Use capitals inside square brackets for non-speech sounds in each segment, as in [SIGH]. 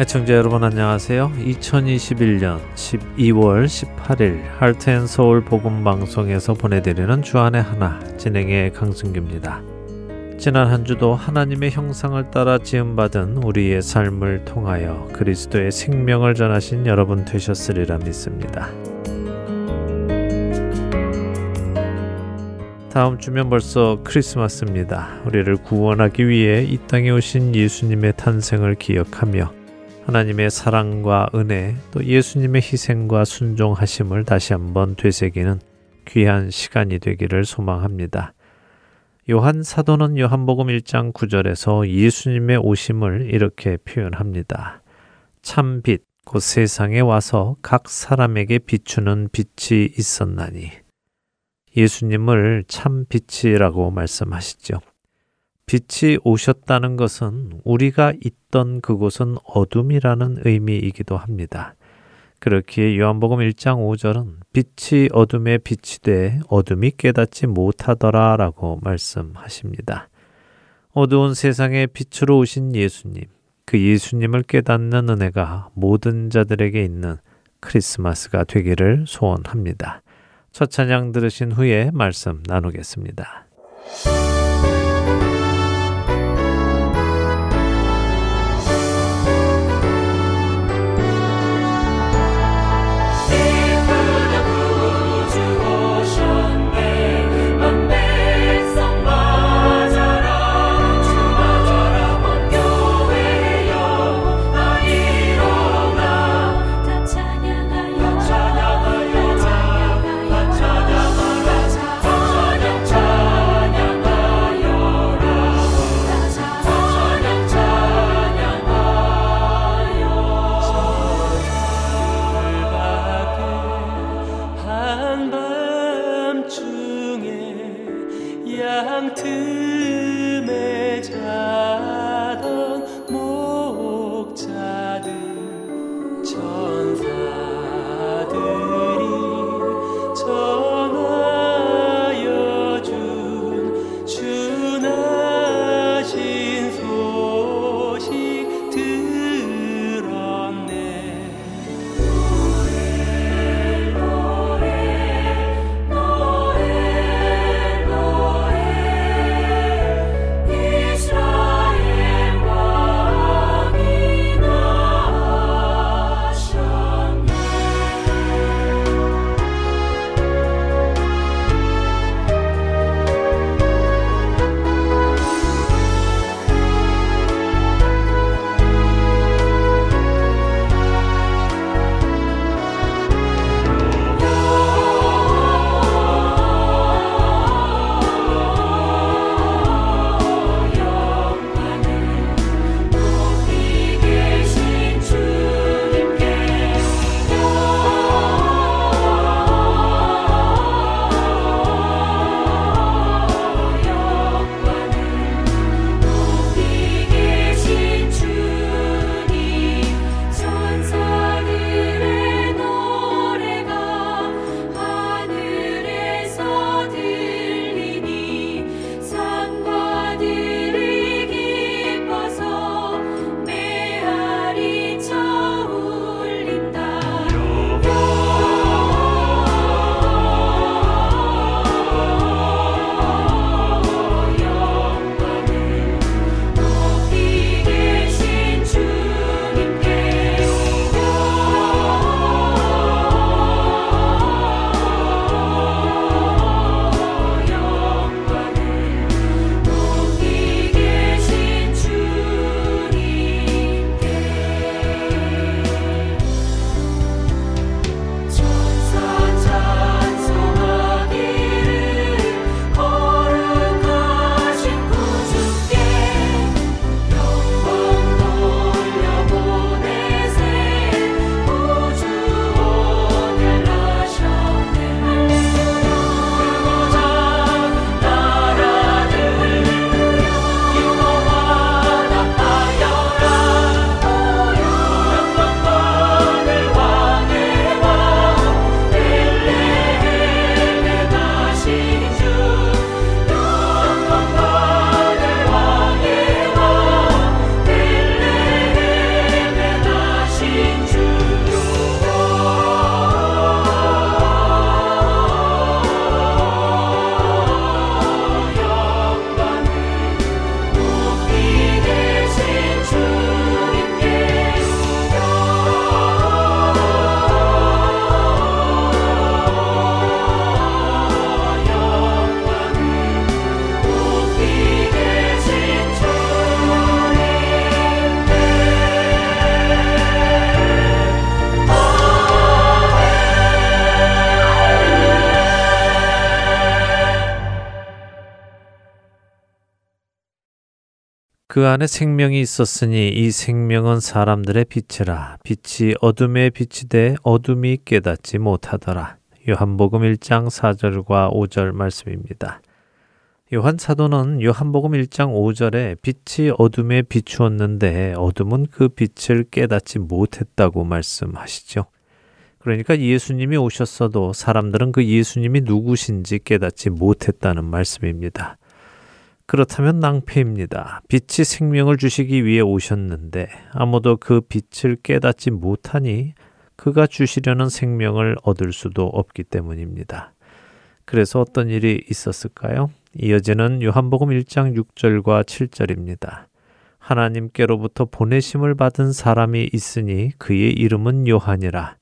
애청자 여러분 안녕하세요. 2021년 12월 18일 할트앤서울 복음방송에서 보내드리는 주안의 하나 진행의 강승규입니다. 지난 한 주도 하나님의 형상을 따라 지음받은 우리의 삶을 통하여 그리스도의 생명을 전하신 여러분 되셨으리라 믿습니다. 다음 주면 벌써 크리스마스입니다. 우리를 구원하기 위해 이 땅에 오신 예수님의 탄생을 기억하며 하나님의 사랑과 은혜 또 예수님의 희생과 순종하심을 다시 한번 되새기는 귀한 시간이 되기를 소망합니다. 요한 사도는 요한복음 1장 9절에서 예수님의 오심을 이렇게 표현합니다. 참 빛, 곧 세상에 와서 각 사람에게 비추는 빛이 있었나니. 예수님을 참 빛이라고 말씀하시죠. 빛이 오셨다는 것은 우리가 있던 그곳은 어둠이라는 의미이기도 합니다. 그렇기에 요한복음 1장 5절은 빛이 어둠에 빛이 돼 어둠이 깨닫지 못하더라 라고 말씀하십니다. 어두운 세상에 빛으로 오신 예수님, 그 예수님을 깨닫는 은혜가 모든 자들에게 있는 크리스마스가 되기를 소원합니다. 첫 찬양 들으신 후에 말씀 나누겠습니다. 그 안에 생명이 있었으니 이 생명은 사람들의 빛이라 빛이 어둠에 빛이 돼 어둠이 깨닫지 못하더라. 요한복음 1장 4절과 5절 말씀입니다. 요한 사도는 요한복음 1장 5절에 빛이 어둠에 비추었는데 어둠은 그 빛을 깨닫지 못했다고 말씀하시죠. 그러니까 예수님이 오셨어도 사람들은 그 예수님이 누구신지 깨닫지 못했다는 말씀입니다. 그렇다면 낭패입니다. 빛이 생명을 주시기 위해 오셨는데 아무도 그 빛을 깨닫지 못하니 그가 주시려는 생명을 얻을 수도 없기 때문입니다. 그래서 어떤 일이 있었을까요? 이어지는 요한복음 1장 6절과 7절입니다. 하나님께로부터 보내심을 받은 사람이 있으니 그의 이름은 요한이라.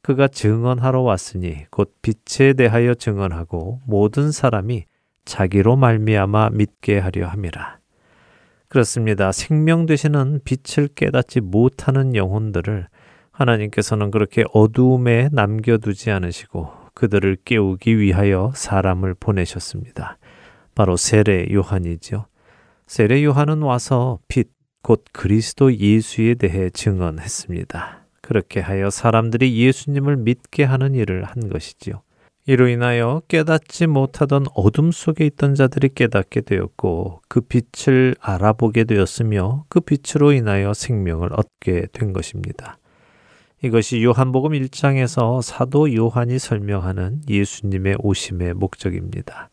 그가 증언하러 왔으니 곧 빛에 대하여 증언하고 모든 사람이 자기로 말미암아 믿게 하려 함이라. 그렇습니다. 생명 되시는 빛을 깨닫지 못하는 영혼들을 하나님께서는 그렇게 어두움에 남겨두지 않으시고 그들을 깨우기 위하여 사람을 보내셨습니다. 바로 세례 요한이죠. 세례 요한은 와서 빛, 곧 그리스도 예수에 대해 증언했습니다. 그렇게 하여 사람들이 예수님을 믿게 하는 일을 한 것이지요. 이로 인하여 깨닫지 못하던 어둠 속에 있던 자들이 깨닫게 되었고 그 빛을 알아보게 되었으며 그 빛으로 인하여 생명을 얻게 된 것입니다. 이것이 요한복음 1장에서 사도 요한이 설명하는 예수님의 오심의 목적입니다.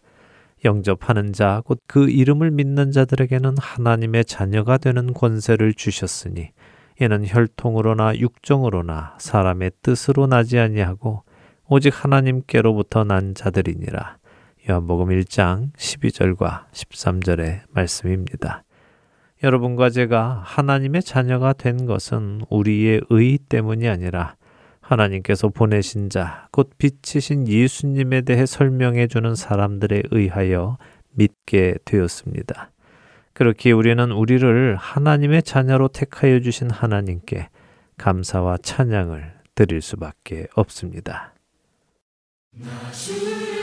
영접하는 자, 곧 그 이름을 믿는 자들에게는 하나님의 자녀가 되는 권세를 주셨으니 이는 혈통으로나 육정으로나 사람의 뜻으로 나지 아니하고 오직 하나님께로부터 난 자들이니라. 요한복음 1장 12절과 13절의 말씀입니다. 여러분과 제가 하나님의 자녀가 된 것은 우리의 의 때문이 아니라 하나님께서 보내신 자, 곧 빛이신 예수님에 대해 설명해 주는 사람들에 의하여 믿게 되었습니다. 그렇게 우리는 우리를 하나님의 자녀로 택하여 주신 하나님께 감사와 찬양을 드릴 수밖에 없습니다. なし。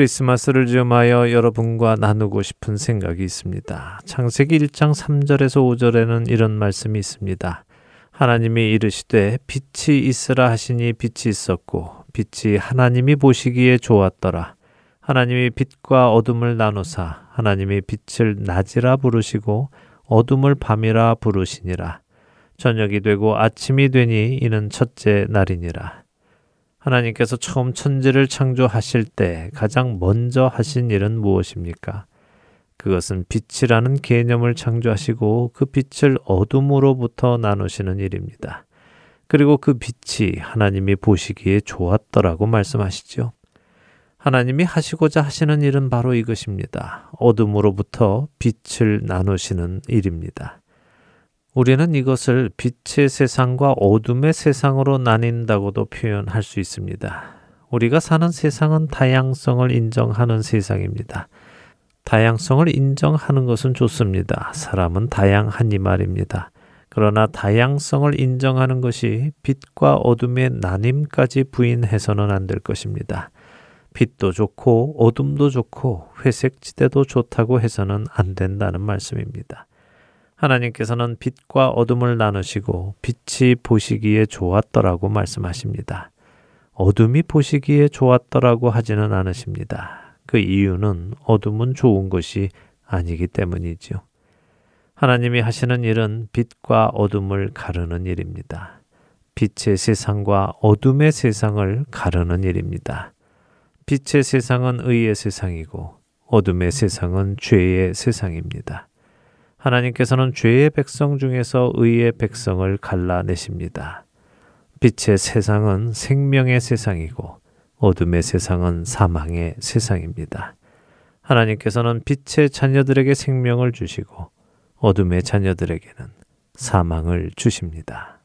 크리스마스를 즈음하여 여러분과 나누고 싶은 생각이 있습니다. 창세기 1장 3절에서 5절에는 이런 말씀이 있습니다. 하나님이 이르시되 빛이 있으라 하시니 빛이 있었고 빛이 하나님이 보시기에 좋았더라. 하나님이 빛과 어둠을 나누사 하나님이 빛을 낮이라 부르시고 어둠을 밤이라 부르시니라. 저녁이 되고 아침이 되니 이는 첫째 날이니라. 하나님께서 처음 천지를 창조하실 때 가장 먼저 하신 일은 무엇입니까? 그것은 빛이라는 개념을 창조하시고 그 빛을 어둠으로부터 나누시는 일입니다. 그리고 그 빛이 하나님이 보시기에 좋았더라고 말씀하시죠. 하나님이 하시고자 하시는 일은 바로 이것입니다. 어둠으로부터 빛을 나누시는 일입니다. 우리는 이것을 빛의 세상과 어둠의 세상으로 나뉜다고도 표현할 수 있습니다. 우리가 사는 세상은 다양성을 인정하는 세상입니다. 다양성을 인정하는 것은 좋습니다. 사람은 다양한 이 말입니다. 그러나 다양성을 인정하는 것이 빛과 어둠의 나님까지 부인해서는 안 될 것입니다. 빛도 좋고 어둠도 좋고 회색 지대도 좋다고 해서는 안 된다는 말씀입니다. 하나님께서는 빛과 어둠을 나누시고 빛이 보시기에 좋았더라고 말씀하십니다. 어둠이 보시기에 좋았더라고 하지는 않으십니다. 그 이유는 어둠은 좋은 것이 아니기 때문이지요. 하나님이 하시는 일은 빛과 어둠을 가르는 일입니다. 빛의 세상과 어둠의 세상을 가르는 일입니다. 빛의 세상은 의의 세상이고 어둠의 세상은 죄의 세상입니다. 하나님께서는 죄의 백성 중에서 의의 백성을 갈라내십니다. 빛의 세상은 생명의 세상이고 어둠의 세상은 사망의 세상입니다. 하나님께서는 빛의 자녀들에게 생명을 주시고 어둠의 자녀들에게는 사망을 주십니다.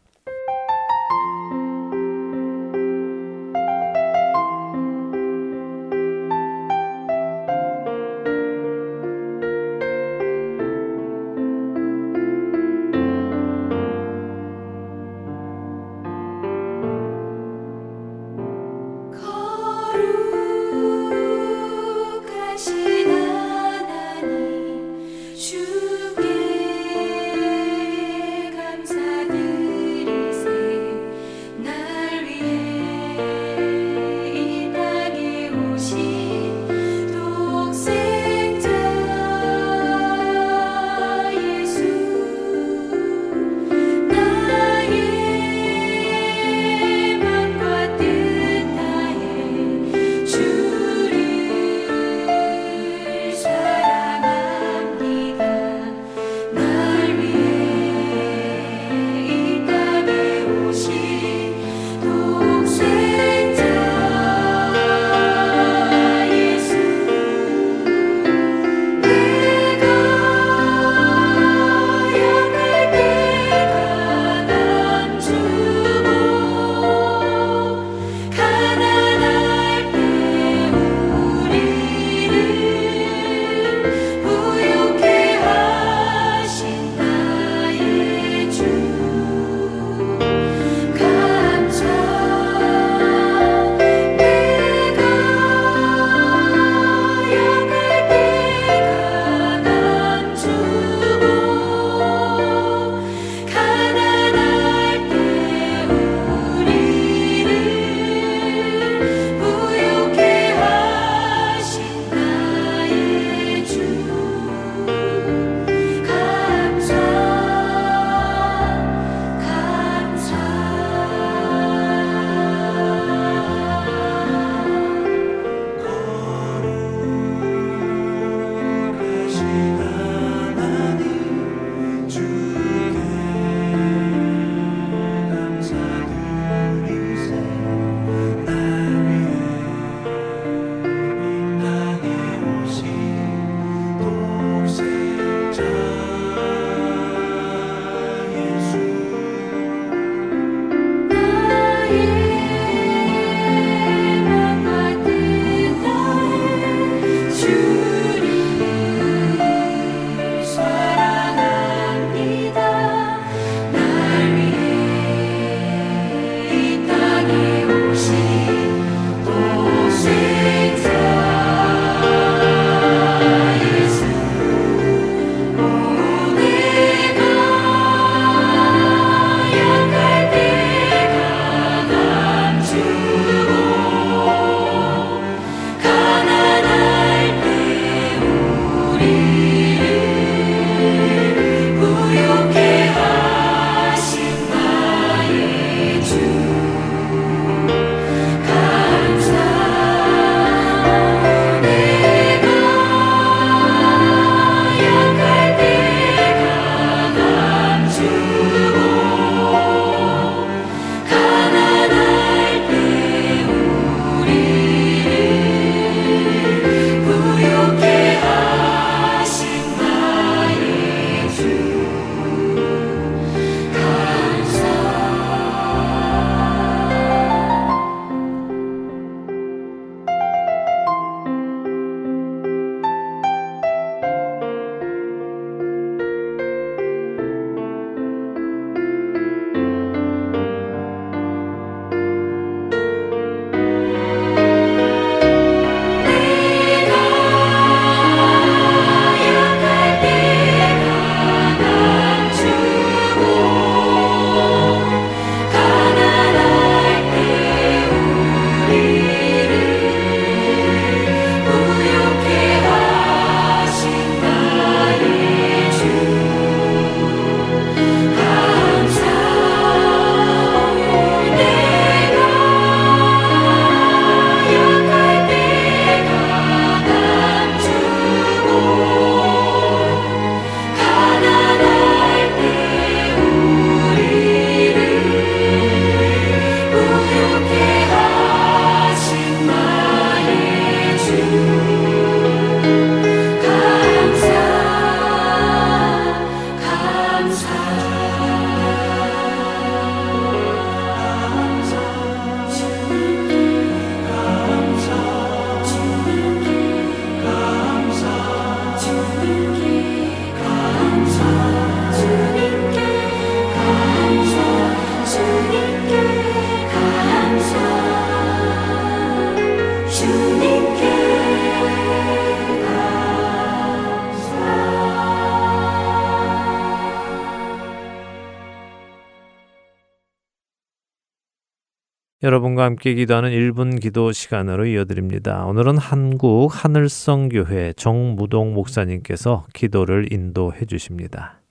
함께 기도하는 1분 기도 시간으로 이어드립니다. 오늘은 한국 하늘성 교회 정무동 목사님께서 기도를 인도해 주십니다.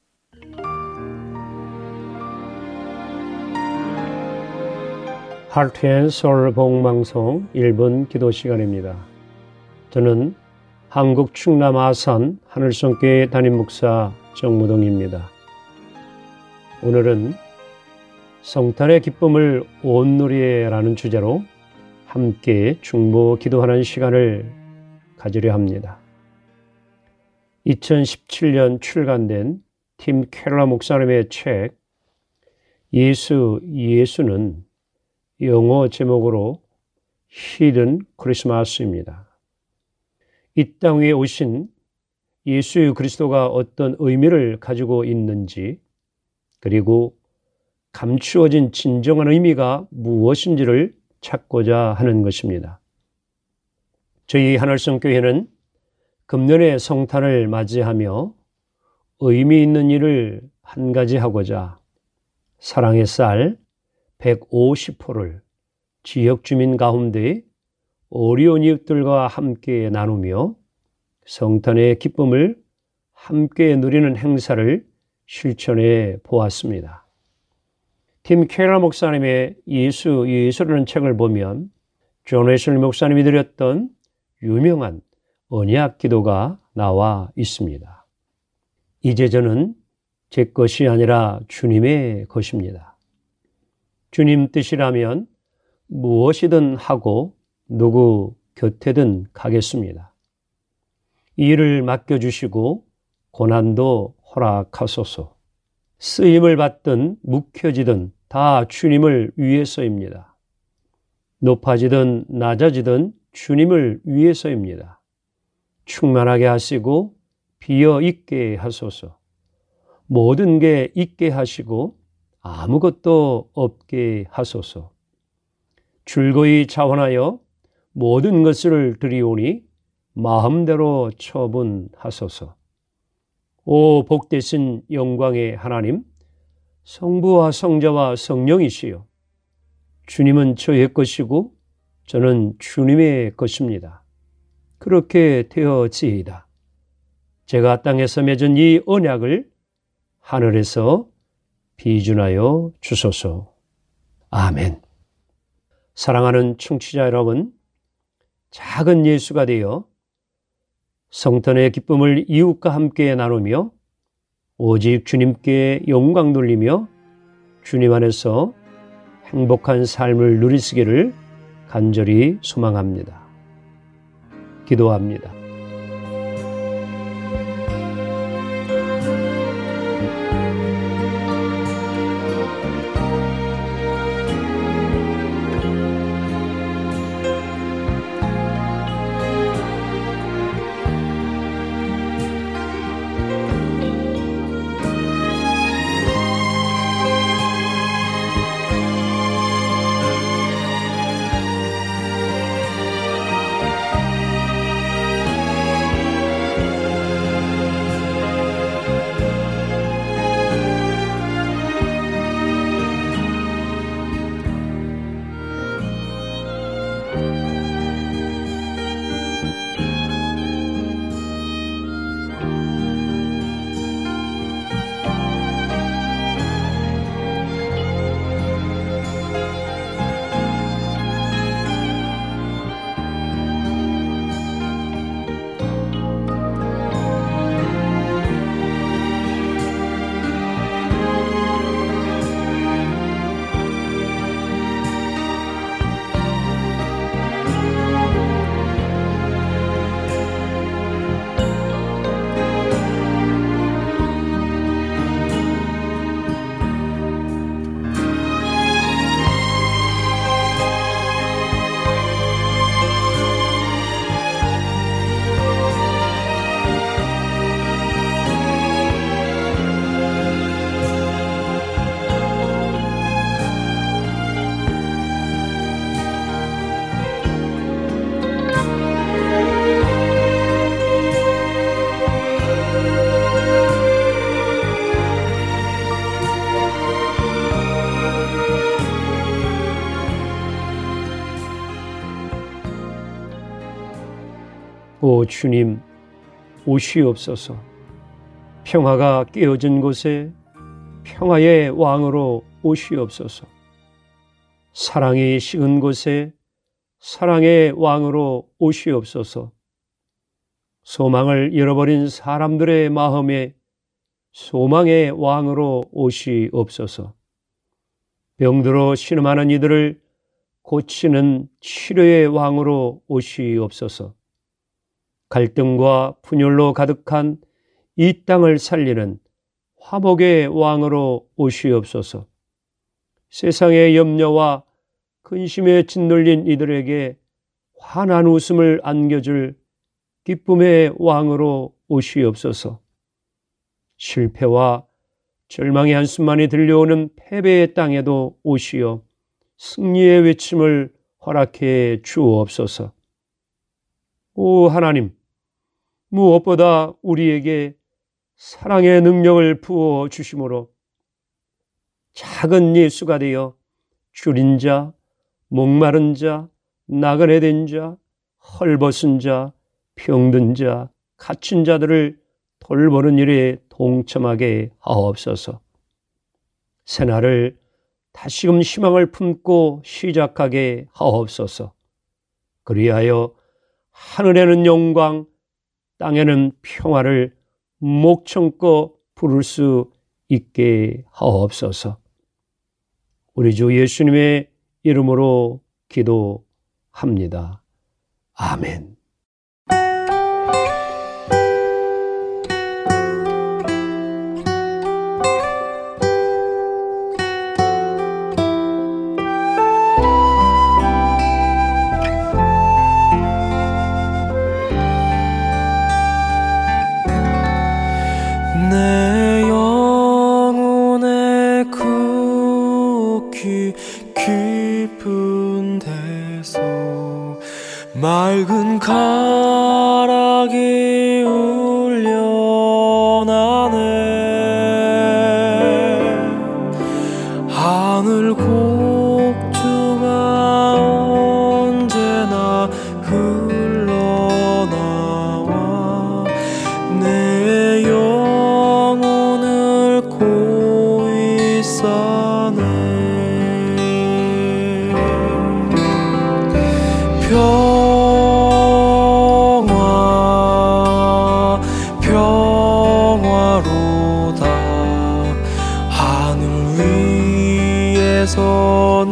하트앤솔 복망송 1분 기도 시간입니다. 저는 한국 충남 아산 하늘성교회 담임 목사 정무동입니다. 오늘은 성탄의 기쁨을 온누리에라는 주제로 함께 중보 기도하는 시간을 가지려 합니다. 2017년 출간된 팀 켈러 목사님의 책 예수 예수는 영어 제목으로 히든 크리스마스입니다. 이땅 위에 오신 예수 그리스도가 어떤 의미를 가지고 있는지 그리고 감추어진 진정한 의미가 무엇인지를 찾고자 하는 것입니다. 저희 하늘성 교회는 금년의 성탄을 맞이하며 의미 있는 일을 한 가지 하고자 사랑의 쌀 150호를 지역 주민 가운데 어려운 이웃들과 함께 나누며 성탄의 기쁨을 함께 누리는 행사를 실천해 보았습니다. 팀 켈러 목사님의 예수, 예수라는 책을 보면 존 웨슬리 목사님이 드렸던 유명한 언약 기도가 나와 있습니다. 이제 저는 제 것이 아니라 주님의 것입니다. 주님 뜻이라면 무엇이든 하고 누구 곁에든 가겠습니다. 이 일을 맡겨주시고 고난도 허락하소서. 쓰임을 받든 묵혀지든 다 주님을 위해서입니다. 높아지든 낮아지든 주님을 위해서입니다. 충만하게 하시고 비어 있게 하소서. 모든 게 있게 하시고 아무것도 없게 하소서. 줄거이 자원하여 모든 것을 드리오니 마음대로 처분하소서. 오 복되신 영광의 하나님, 성부와 성자와 성령이시요. 주님은 저의 것이고 저는 주님의 것입니다. 그렇게 되어지이다. 제가 땅에서 맺은 이 언약을 하늘에서 비준하여 주소서. 아멘. 사랑하는 청취자 여러분, 작은 예수가 되어 성탄의 기쁨을 이웃과 함께 나누며 오직 주님께 영광 돌리며 주님 안에서 행복한 삶을 누리시기를 간절히 소망합니다. 기도합니다. 오 주님 오시옵소서 평화가 깨어진 곳에 평화의 왕으로 오시옵소서 사랑이 식은 곳에 사랑의 왕으로 오시옵소서 소망을 잃어버린 사람들의 마음에 소망의 왕으로 오시옵소서. 병들어 신음하는 이들을 고치는 치료의 왕으로 오시옵소서. 갈등과 분열로 가득한 이 땅을 살리는 화목의 왕으로 오시옵소서. 세상의 염려와 근심에 짓눌린 이들에게 환한 웃음을 안겨줄 기쁨의 왕으로 오시옵소서. 실패와 절망의 한숨만이 들려오는 패배의 땅에도 오시어 승리의 외침을 허락해 주옵소서. 오 하나님, 무엇보다 우리에게 사랑의 능력을 부어 주심으로 작은 예수가 되어 줄인 자, 목마른 자, 나그네 된 자, 헐벗은 자, 병든 자, 갇힌 자들을 돌보는 일에 동참하게 하옵소서. 새날을 다시금 희망을 품고 시작하게 하옵소서. 그리하여 하늘에는 영광, 땅에는 평화를 목청껏 부를 수 있게 하옵소서. 우리 주 예수님의 이름으로 기도합니다. 아멘. 내려오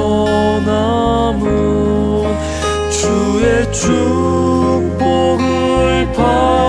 떠남은 주의 축복을 받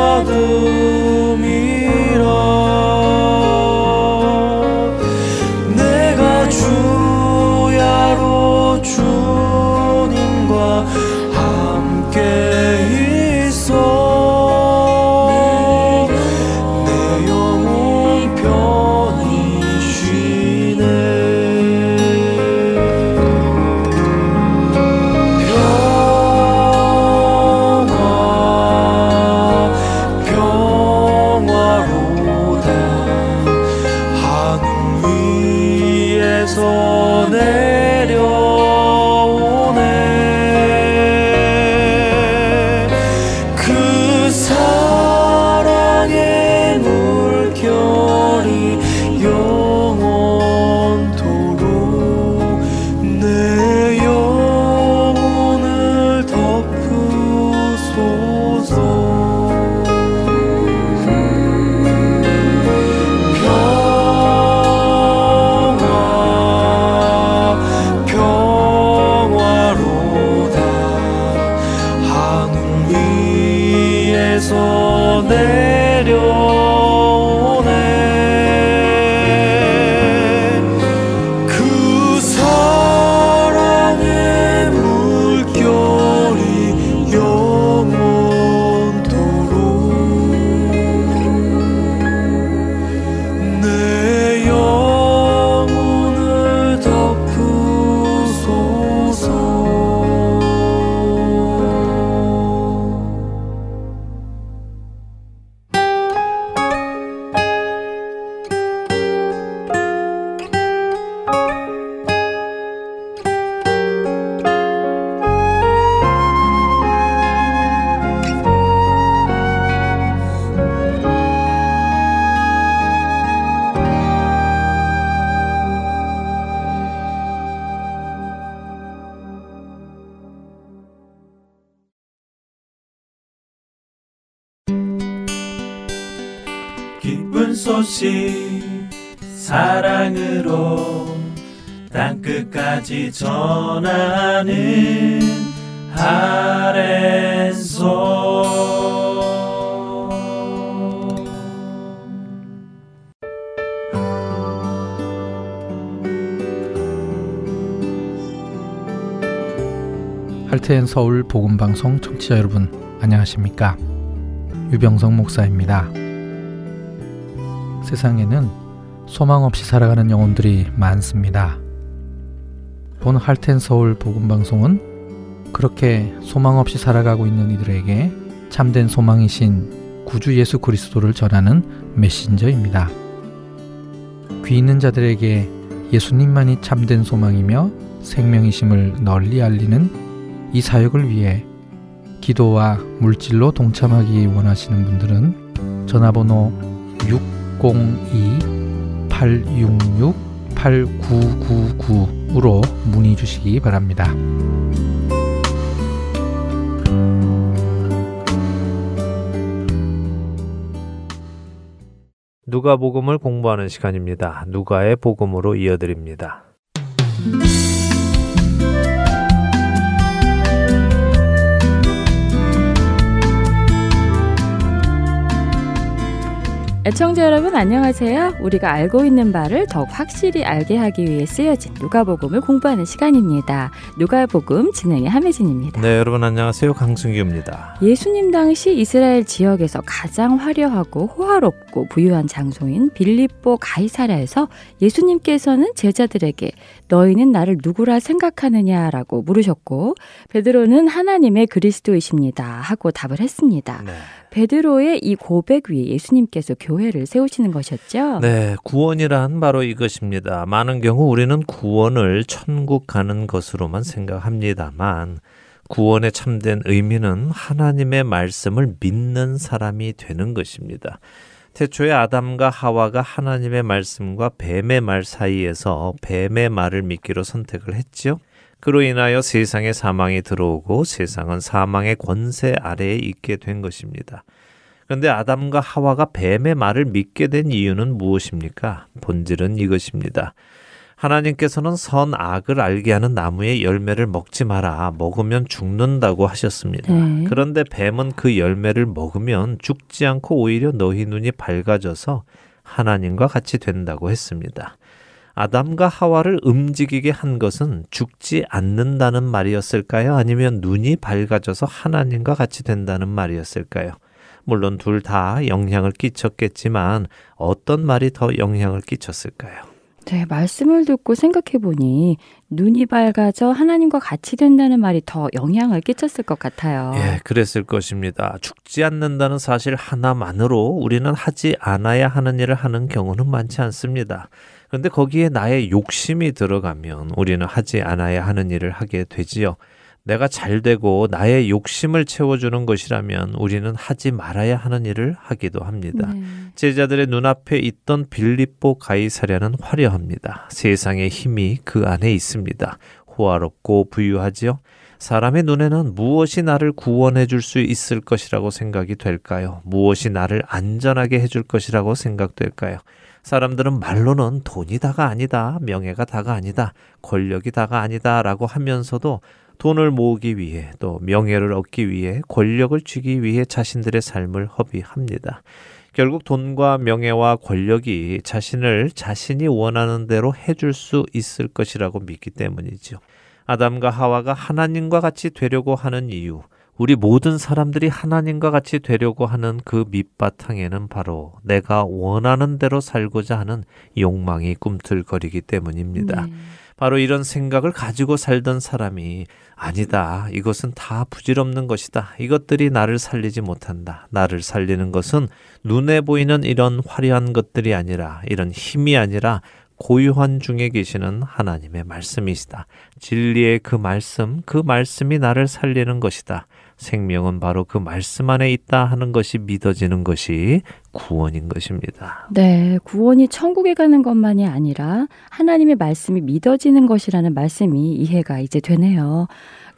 땅끝까지 전하는 아랜소. 할테엔 서울 복음방송 청취자 여러분 안녕하십니까? 유병성 목사입니다 세상에는 소망 없이 살아가는 영혼들이 많습니다. 본 할텐 서울 복음 방송은 그렇게 소망 없이 살아가고 있는 이들에게 참된 소망이신 구주 예수 그리스도를 전하는 메신저입니다. 귀 있는 자들에게 예수님만이 참된 소망이며 생명이심을 널리 알리는 이 사역을 위해 기도와 물질로 동참하기 원하시는 분들은 전화번호 602 866 8999으로 문의 주시기 바랍니다. 누가복음을 공부하는 시간입니다. 누가의 복음으로 이어드립니다. 애청자 여러분 안녕하세요. 우리가 알고 있는 바를 더욱 확실히 알게 하기 위해 쓰여진 누가복음을 공부하는 시간입니다. 누가복음 진행의 함혜진입니다. 네, 여러분 안녕하세요. 강승규입니다. 예수님 당시 이스라엘 지역에서 가장 화려하고 호화롭고 부유한 장소인 빌립보 가이사라에서 예수님께서는 제자들에게 너희는 나를 누구라 생각하느냐라고 물으셨고 베드로는 하나님의 그리스도이십니다 하고 답을 했습니다. 네. 베드로의 이 고백 위에 예수님께서 교회를 세우시는 것이었죠. 네, 구원이란 바로 이것입니다. 많은 경우 우리는 구원을 천국 가는 것으로만 생각합니다만 구원의 참된 의미는 하나님의 말씀을 믿는 사람이 되는 것입니다. 태초에 아담과 하와가 하나님의 말씀과 뱀의 말 사이에서 뱀의 말을 믿기로 선택을 했지요. 그로 인하여 세상에 사망이 들어오고 세상은 사망의 권세 아래에 있게 된 것입니다. 그런데 아담과 하와가 뱀의 말을 믿게 된 이유는 무엇입니까? 본질은 이것입니다. 하나님께서는 선악을 알게 하는 나무의 열매를 먹지 마라. 먹으면 죽는다고 하셨습니다. 네. 그런데 뱀은 그 열매를 먹으면 죽지 않고 오히려 너희 눈이 밝아져서 하나님과 같이 된다고 했습니다. 아담과 하와를 움직이게 한 것은 죽지 않는다는 말이었을까요? 아니면 눈이 밝아져서 하나님과 같이 된다는 말이었을까요? 물론 둘 다 영향을 끼쳤겠지만 어떤 말이 더 영향을 끼쳤을까요? 네, 말씀을 듣고 생각해 보니 눈이 밝아져 하나님과 같이 된다는 말이 더 영향을 끼쳤을 것 같아요. 예, 그랬을 것입니다. 죽지 않는다는 사실 하나만으로 우리는 하지 않아야 하는 일을 하는 경우는 많지 않습니다. 그런데 거기에 나의 욕심이 들어가면 우리는 하지 않아야 하는 일을 하게 되지요. 내가 잘 되고 나의 욕심을 채워주는 것이라면 우리는 하지 말아야 하는 일을 하기도 합니다. 네. 제자들의 눈앞에 있던 빌립보 가이사랴는 화려합니다. 세상의 힘이 그 안에 있습니다. 호화롭고 부유하지요. 사람의 눈에는 무엇이 나를 구원해 줄 수 있을 것이라고 생각이 될까요? 무엇이 나를 안전하게 해줄 것이라고 생각될까요? 사람들은 말로는 돈이 다가 아니다, 명예가 다가 아니다, 권력이 다가 아니다 라고 하면서도 돈을 모으기 위해 또 명예를 얻기 위해 권력을 쥐기 위해 자신들의 삶을 허비합니다. 결국 돈과 명예와 권력이 자신을 자신이 원하는 대로 해줄 수 있을 것이라고 믿기 때문이죠. 아담과 하와가 하나님과 같이 되려고 하는 이유, 우리 모든 사람들이 하나님과 같이 되려고 하는 그 밑바탕에는 바로 내가 원하는 대로 살고자 하는 욕망이 꿈틀거리기 때문입니다. 네. 바로 이런 생각을 가지고 살던 사람이 아니다. 이것은 다 부질없는 것이다. 이것들이 나를 살리지 못한다. 나를 살리는 것은 눈에 보이는 이런 화려한 것들이 아니라 이런 힘이 아니라 고요한 중에 계시는 하나님의 말씀이시다. 진리의 그 말씀, 그 말씀이 나를 살리는 것이다. 생명은 바로 그 말씀 안에 있다 하는 것이 믿어지는 것이 구원인 것입니다. 네, 구원이 천국에 가는 것만이 아니라 하나님의 말씀이 믿어지는 것이라는 말씀이 이해가 이제 되네요.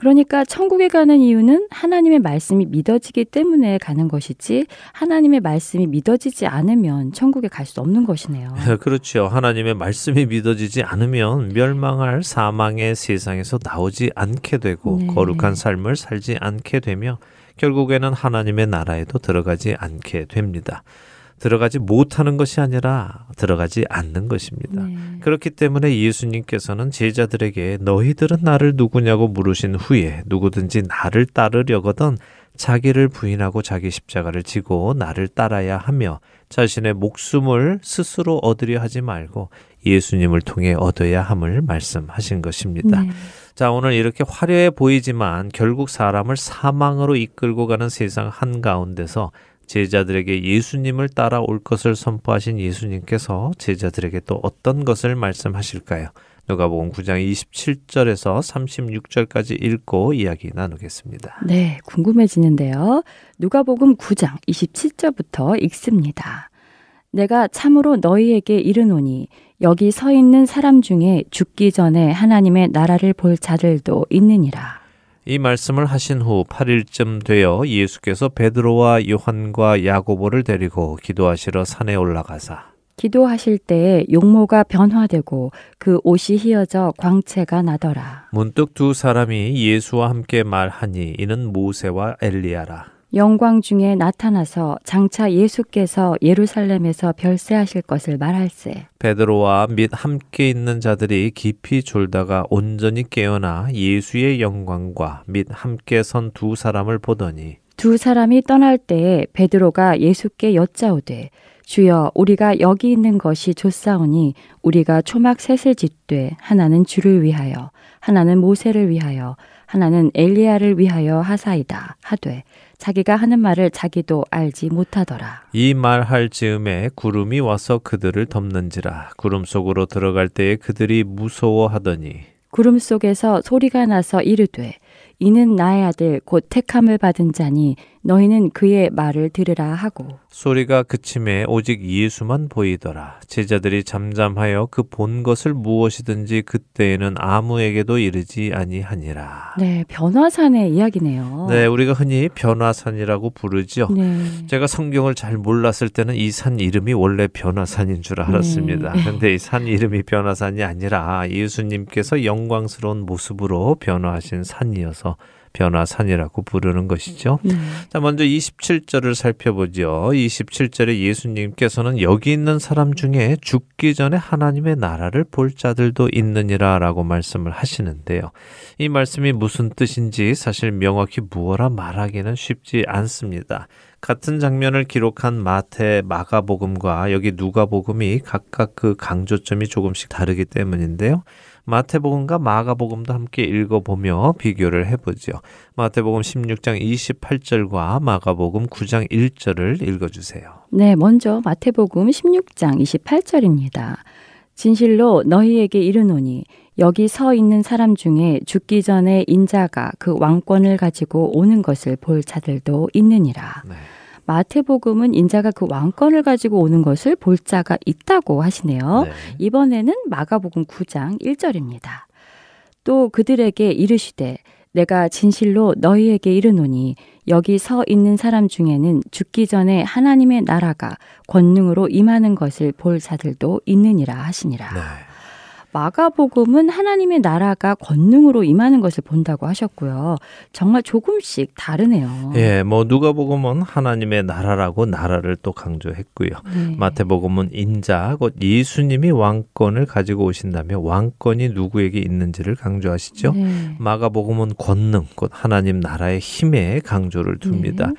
그러니까 천국에 가는 이유는 하나님의 말씀이 믿어지기 때문에 가는 것이지 하나님의 말씀이 믿어지지 않으면 천국에 갈 수 없는 것이네요. [LAUGHS] 그렇죠. 하나님의 말씀이 믿어지지 않으면 멸망할 사망의 세상에서 나오지 않게 되고 네. 거룩한 삶을 살지 않게 되며 결국에는 하나님의 나라에도 들어가지 않게 됩니다. 들어가지 못하는 것이 아니라 들어가지 않는 것입니다. 네. 그렇기 때문에 예수님께서는 제자들에게 너희들은 나를 누구냐고 물으신 후에 누구든지 나를 따르려거든 자기를 부인하고 자기 십자가를 지고 나를 따라야 하며 자신의 목숨을 스스로 얻으려 하지 말고 예수님을 통해 얻어야 함을 말씀하신 것입니다. 네. 자, 오늘 이렇게 화려해 보이지만 결국 사람을 사망으로 이끌고 가는 세상 한가운데서 제자들에게 예수님을 따라올 것을 선포하신 예수님께서 제자들에게 또 어떤 것을 말씀하실까요? 누가복음 9장 27절에서 36절까지 읽고 이야기 나누겠습니다. 네, 궁금해지는데요. 누가복음 9장 27절부터 읽습니다. 내가 참으로 너희에게 이르노니 여기 서 있는 사람 중에 죽기 전에 하나님의 나라를 볼 자들도 있느니라. 이 말씀을 하신 후 8일쯤 되어 예수께서 베드로와 요한과 야고보를 데리고 기도하시러 산에 올라가사 기도하실 때에 용모가 변화되고 그 옷이 휘어져 광채가 나더라. 문득 두 사람이 예수와 함께 말하니 이는 모세와 엘리야라. 영광 중에 나타나서 장차 예수께서 예루살렘에서 별세하실 것을 말할세. 베드로와 및 함께 있는 자들이 깊이 졸다가 온전히 깨어나 예수의 영광과 및 함께 선 두 사람을 보더니 두 사람이 떠날 때에 베드로가 예수께 여짜오되 주여 우리가 여기 있는 것이 좋사오니 우리가 초막 셋을 짓되 하나는 주를 위하여 하나는 모세를 위하여 하나는 엘리야를 위하여 하사이다 하되 자기가 하는 말을 자기도 알지 못하더라. 이 말 할 즈음에 구름이 와서 그들을 덮는지라 구름 속으로 들어갈 때에 그들이 무서워하더니 구름 속에서 소리가 나서 이르되 이는 나의 아들 곧 택함을 받은 자니 너희는 그의 말을 들으라 하고 소리가 그침에 오직 예수만 보이더라. 제자들이 잠잠하여 그 본 것을 무엇이든지 그때에는 아무에게도 이르지 아니하니라. 네, 변화산의 이야기네요. 네, 우리가 흔히 변화산이라고 부르죠. 네. 제가 성경을 잘 몰랐을 때는 이 산 이름이 원래 변화산인 줄 알았습니다. 네. [LAUGHS] 근데 이 산 이름이 변화산이 아니라 예수님께서 영광스러운 모습으로 변화하신 산이어서 변화산이라고 부르는 것이죠. 네. 자, 먼저 27절을 살펴보죠. 27절에 예수님께서는 여기 있는 사람 중에 죽기 전에 하나님의 나라를 볼 자들도 있느니라 라고 말씀을 하시는데요. 이 말씀이 무슨 뜻인지 사실 명확히 무어라 말하기는 쉽지 않습니다. 같은 장면을 기록한 마태, 마가복음과 여기 누가복음이 각각 그 강조점이 조금씩 다르기 때문인데요. 마태복음과 마가복음도 함께 읽어보며 비교를 해보죠. 마태복음 16장 28절과 마가복음 9장 1절을 읽어주세요. 네, 먼저 마태복음 16장 28절입니다. 진실로 너희에게 이르노니 여기 서 있는 사람 중에 죽기 전에 인자가 그 왕권을 가지고 오는 것을 볼 자들도 있느니라. 네. 마태복음은 인자가 그 왕권을 가지고 오는 것을 볼 자가 있다고 하시네요. 네. 이번에는 마가복음 9장 1절입니다. 또 그들에게 이르시되 내가 진실로 너희에게 이르노니 여기 서 있는 사람 중에는 죽기 전에 하나님의 나라가 권능으로 임하는 것을 볼 자들도 있느니라 하시니라. 네. 마가복음은 하나님의 나라가 권능으로 임하는 것을 본다고 하셨고요. 정말 조금씩 다르네요. 예, 뭐 누가복음은 하나님의 나라라고 나라를 또 강조했고요. 네. 마태복음은 인자 곧 예수님이 왕권을 가지고 오신다며 왕권이 누구에게 있는지를 강조하시죠. 네. 마가복음은 권능 곧 하나님 나라의 힘에 강조를 둡니다. 네.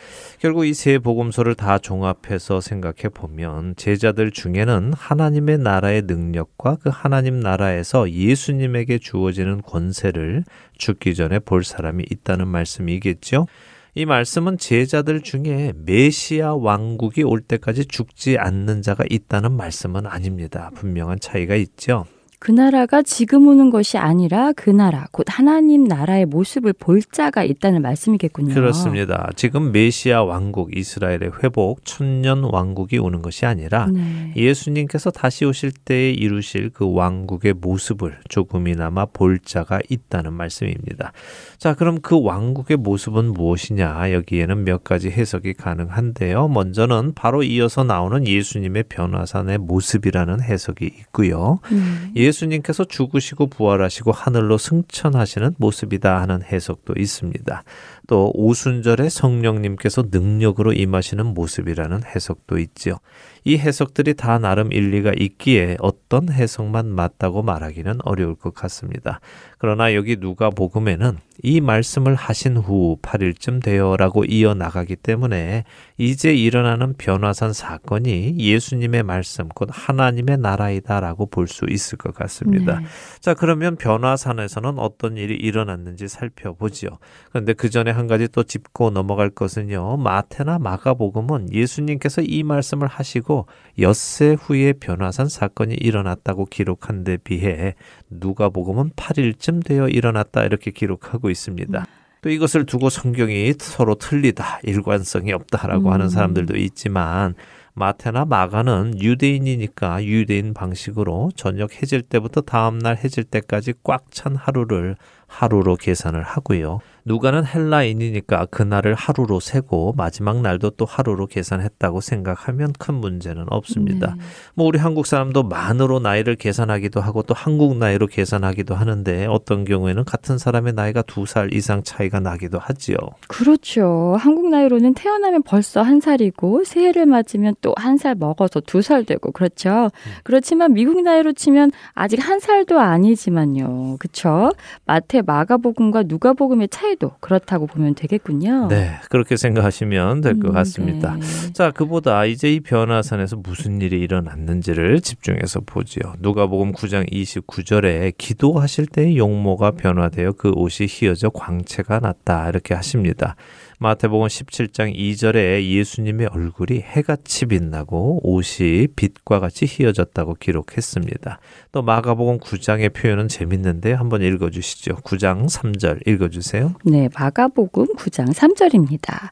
결국 이 세 복음서를 다 종합해서 생각해 보면 제자들 중에는 하나님의 나라의 능력과 그 하나님 나라에서 예수님에게 주어지는 권세를 죽기 전에 볼 사람이 있다는 말씀이겠죠. 이 말씀은 제자들 중에 메시아 왕국이 올 때까지 죽지 않는 자가 있다는 말씀은 아닙니다. 분명한 차이가 있죠. 그 나라가 지금 오는 것이 아니라 그 나라, 곧 하나님 나라의 모습을 볼 자가 있다는 말씀이겠군요. 그렇습니다. 지금 메시아 왕국 이스라엘의 회복 천년 왕국이 오는 것이 아니라 네. 예수님께서 다시 오실 때에 이루실 그 왕국의 모습을 조금이나마 볼 자가 있다는 말씀입니다. 자, 그럼 그 왕국의 모습은 무엇이냐? 여기에는 몇 가지 해석이 가능한데요. 먼저는 바로 이어서 나오는 예수님의 변화산의 모습이라는 해석이 있고요. 음. 예수님께서 죽으시고 부활하시고 하늘로 승천하시는 모습이다 하는 해석도 있습니다. 또 오순절에 성령님께서 능력으로 임하시는 모습이라는 해석도 있지요. 이 해석들이 다 나름 일리가 있기에 어떤 해석만 맞다고 말하기는 어려울 것 같습니다. 그러나 여기 누가 복음에는 이 말씀을 하신 후 8일쯤 되어라고 이어나가기 때문에 이제 일어나는 변화산 사건이 예수님의 말씀 곧 하나님의 나라이다라고 볼 수 있을 것 같습니다. 네. 자, 그러면 변화산에서는 어떤 일이 일어났는지 살펴보지요. 그런데 그 전에 한 가지 또 짚고 넘어갈 것은요. 마태나 마가복음은 예수님께서 이 말씀을 하시고 엿새 후에 변화산 사건이 일어났다고 기록한 데 비해 누가복음은 8일쯤 되어 일어났다 이렇게 기록하고 있습니다. 또 이것을 두고 성경이 서로 틀리다, 일관성이 없다라고 하는 음. 사람들도 있지만 마태나 마가는 유대인이니까 유대인 방식으로 저녁 해질 때부터 다음날 해질 때까지 꽉 찬 하루를 하루로 계산을 하고요. 누가는 헬라인이니까 그날을 하루로 세고 마지막 날도 또 하루로 계산했다고 생각하면 큰 문제는 없습니다. 네. 뭐 우리 한국 사람도 만으로 나이를 계산하기도 하고 또 한국 나이로 계산하기도 하는데 어떤 경우에는 같은 사람의 나이가 두 살 이상 차이가 나기도 하지요. 그렇죠. 한국 나이로는 태어나면 벌써 한 살이고 새해를 맞으면 또 한 살 먹어서 두 살 되고 그렇죠. 그렇지만 미국 나이로 치면 아직 한 살도 아니지만요. 그렇죠? 마태 마가복음과 누가복음의 차이 도 그렇다고 보면 되겠군요. 네, 그렇게 생각하시면 될것 음, 같습니다. 네. 자, 그보다 이제 이 변화산에서 무슨 일이 일어났는지를 집중해서 보지요. 누가복음 9장 29절에 기도하실 때의 용모가 변화되어 그 옷이 휘어져 광채가 났다 이렇게 하십니다. 마태복음 17장 2절에 예수님의 얼굴이 해같이 빛나고 옷이 빛과 같이 휘어졌다고 기록했습니다. 또 마가복음 9장의 표현은 재밌는데 한번 읽어 주시죠. 9장 3절 읽어 주세요. 네, 마가복음 9장 3절입니다.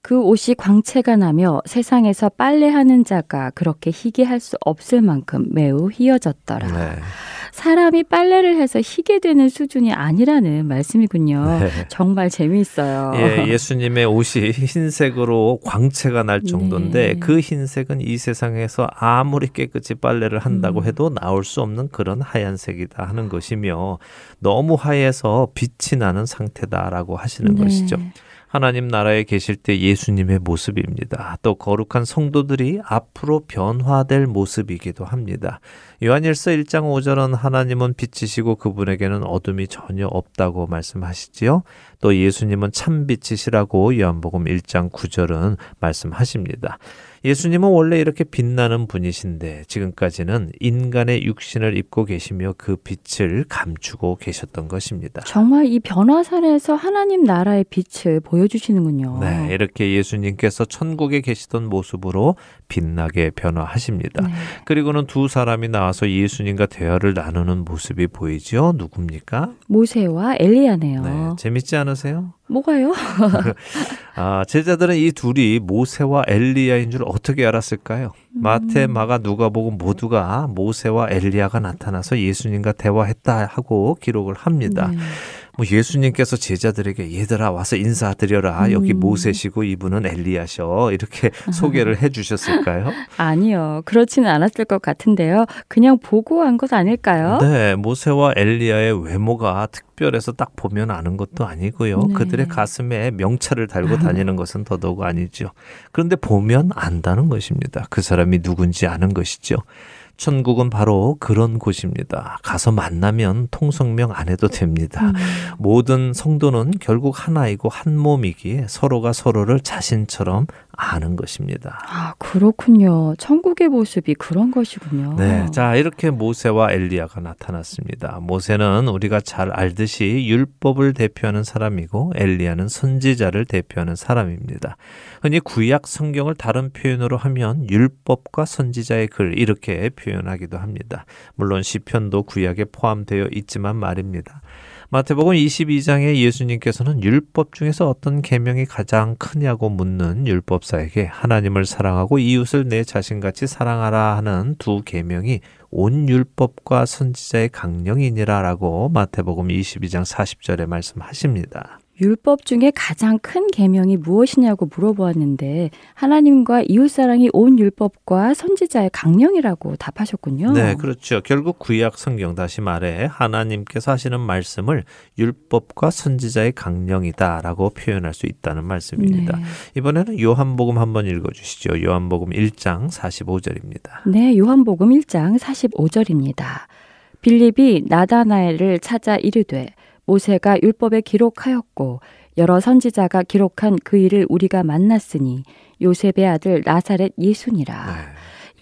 그 옷이 광채가 나며 세상에서 빨래하는 자가 그렇게 희게 할 수 없을 만큼 매우 희어졌더라. 네. 사람이 빨래를 해서 희게 되는 수준이 아니라는 말씀이군요. 네. 정말 재미있어요. 예, 예수님의 옷이 흰색으로 광채가 날 정도인데 네. 그 흰색은 이 세상에서 아무리 깨끗이 빨래를 한다고 음. 해도 나올 수 없는 그런 하얀색이다 하는 것이며 너무 하얘서 빛이 나는 상태다라고 하시는 네. 것이죠. 하나님 나라에 계실 때 예수님의 모습입니다. 또 거룩한 성도들이 앞으로 변화될 모습이기도 합니다. 요한일서 1장 5절은 하나님은 빛이시고 그분에게는 어둠이 전혀 없다고 말씀하시지요. 또 예수님은 참 빛이시라고 요한복음 1장 9절은 말씀하십니다. 예수님은 원래 이렇게 빛나는 분이신데 지금까지는 인간의 육신을 입고 계시며 그 빛을 감추고 계셨던 것입니다. 정말 이 변화산에서 하나님 나라의 빛을 보여주시는군요. 네, 이렇게 예수님께서 천국에 계시던 모습으로 빛나게 변화하십니다. 네. 그리고는 두 사람이 나와서 예수님과 대화를 나누는 모습이 보이죠. 누굽니까? 모세와 엘리야네요. 네, 재밌지 않으세요? 뭐가요? [LAUGHS] 아, 제자들은 이 둘이 모세와 엘리야인 줄 어떻게 알았을까요? 마태, 마가, 누가복음 모두가 모세와 엘리야가 나타나서 예수님과 대화했다 하고 기록을 합니다. 네. 뭐 예수님께서 제자들에게 얘들아 와서 인사드려라. 여기 음. 모세시고 이분은 엘리야셔. 이렇게 소개를 해 주셨을까요? [LAUGHS] 아니요. 그렇지는 않았을 것 같은데요. 그냥 보고 한 것 아닐까요? 네, 모세와 엘리야의 외모가 특별해서 딱 보면 아는 것도 아니고요. 네. 그들의 가슴에 명찰을 달고 다니는 것은 더더욱 아니죠. 그런데 보면 안다는 것입니다. 그 사람이 누군지 아는 것이죠. 천국은 바로 그런 곳입니다. 가서 만나면 통성명 안 해도 됩니다. 음. 모든 성도는 결국 하나이고 한 몸이기에 서로가 서로를 자신처럼 아는 것입니다. 아, 그렇군요. 천국의 모습이 그런 것이군요. 네. 자, 이렇게 모세와 엘리야가 나타났습니다. 모세는 우리가 잘 알듯이 율법을 대표하는 사람이고 엘리야는 선지자를 대표하는 사람입니다. 흔히 구약 성경을 다른 표현으로 하면 율법과 선지자의 글 이렇게 표현하기도 합니다. 물론 시편도 구약에 포함되어 있지만 말입니다. 마태복음 22장에 예수님께서는 율법 중에서 어떤 계명이 가장 크냐고 묻는 율법사에게 하나님을 사랑하고 이웃을 내 자신같이 사랑하라 하는 두 계명이 온 율법과 선지자의 강령이니라라고 마태복음 22장 40절에 말씀하십니다. 율법 중에 가장 큰 계명이 무엇이냐고 물어보았는데 하나님과 이웃 사랑이 온 율법과 선지자의 강령이라고 답하셨군요. 네, 그렇죠. 결국 구약 성경 다시 말해 하나님께서 하시는 말씀을 율법과 선지자의 강령이다라고 표현할 수 있다는 말씀입니다. 네. 이번에는 요한복음 한번 읽어 주시죠. 요한복음 1장 45절입니다. 네, 요한복음 1장 45절입니다. 빌립이 나다나엘을 찾아 이르되 모세가 율법에 기록하였고 여러 선지자가 기록한 그 일을 우리가 만났으니 요셉의 아들 나사렛 예수니라. 네.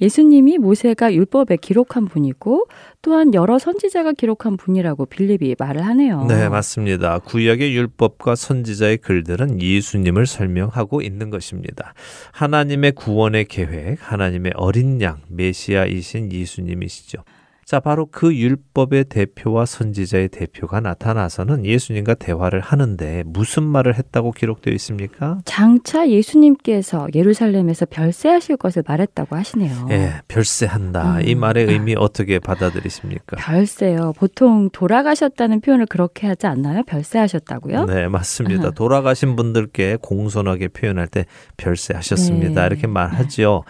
예수님이 모세가 율법에 기록한 분이고 또한 여러 선지자가 기록한 분이라고 빌립이 말을 하네요. 네, 맞습니다. 구약의 율법과 선지자의 글들은 예수님을 설명하고 있는 것입니다. 하나님의 구원의 계획, 하나님의 어린 양, 메시아이신 예수님이시죠. 자, 바로 그 율법의 대표와 선지자의 대표가 나타나서는 예수님과 대화를 하는데 무슨 말을 했다고 기록되어 있습니까? 장차 예수님께서 예루살렘에서 별세하실 것을 말했다고 하시네요. 예, 별세한다. 이 음. 말의 의미 어떻게 받아들이십니까? 별세요. 보통 돌아가셨다는 표현을 그렇게 하지 않나요? 별세하셨다고요? 네, 맞습니다. 돌아가신 분들께 공손하게 표현할 때 별세하셨습니다. 네. 이렇게 말하지요.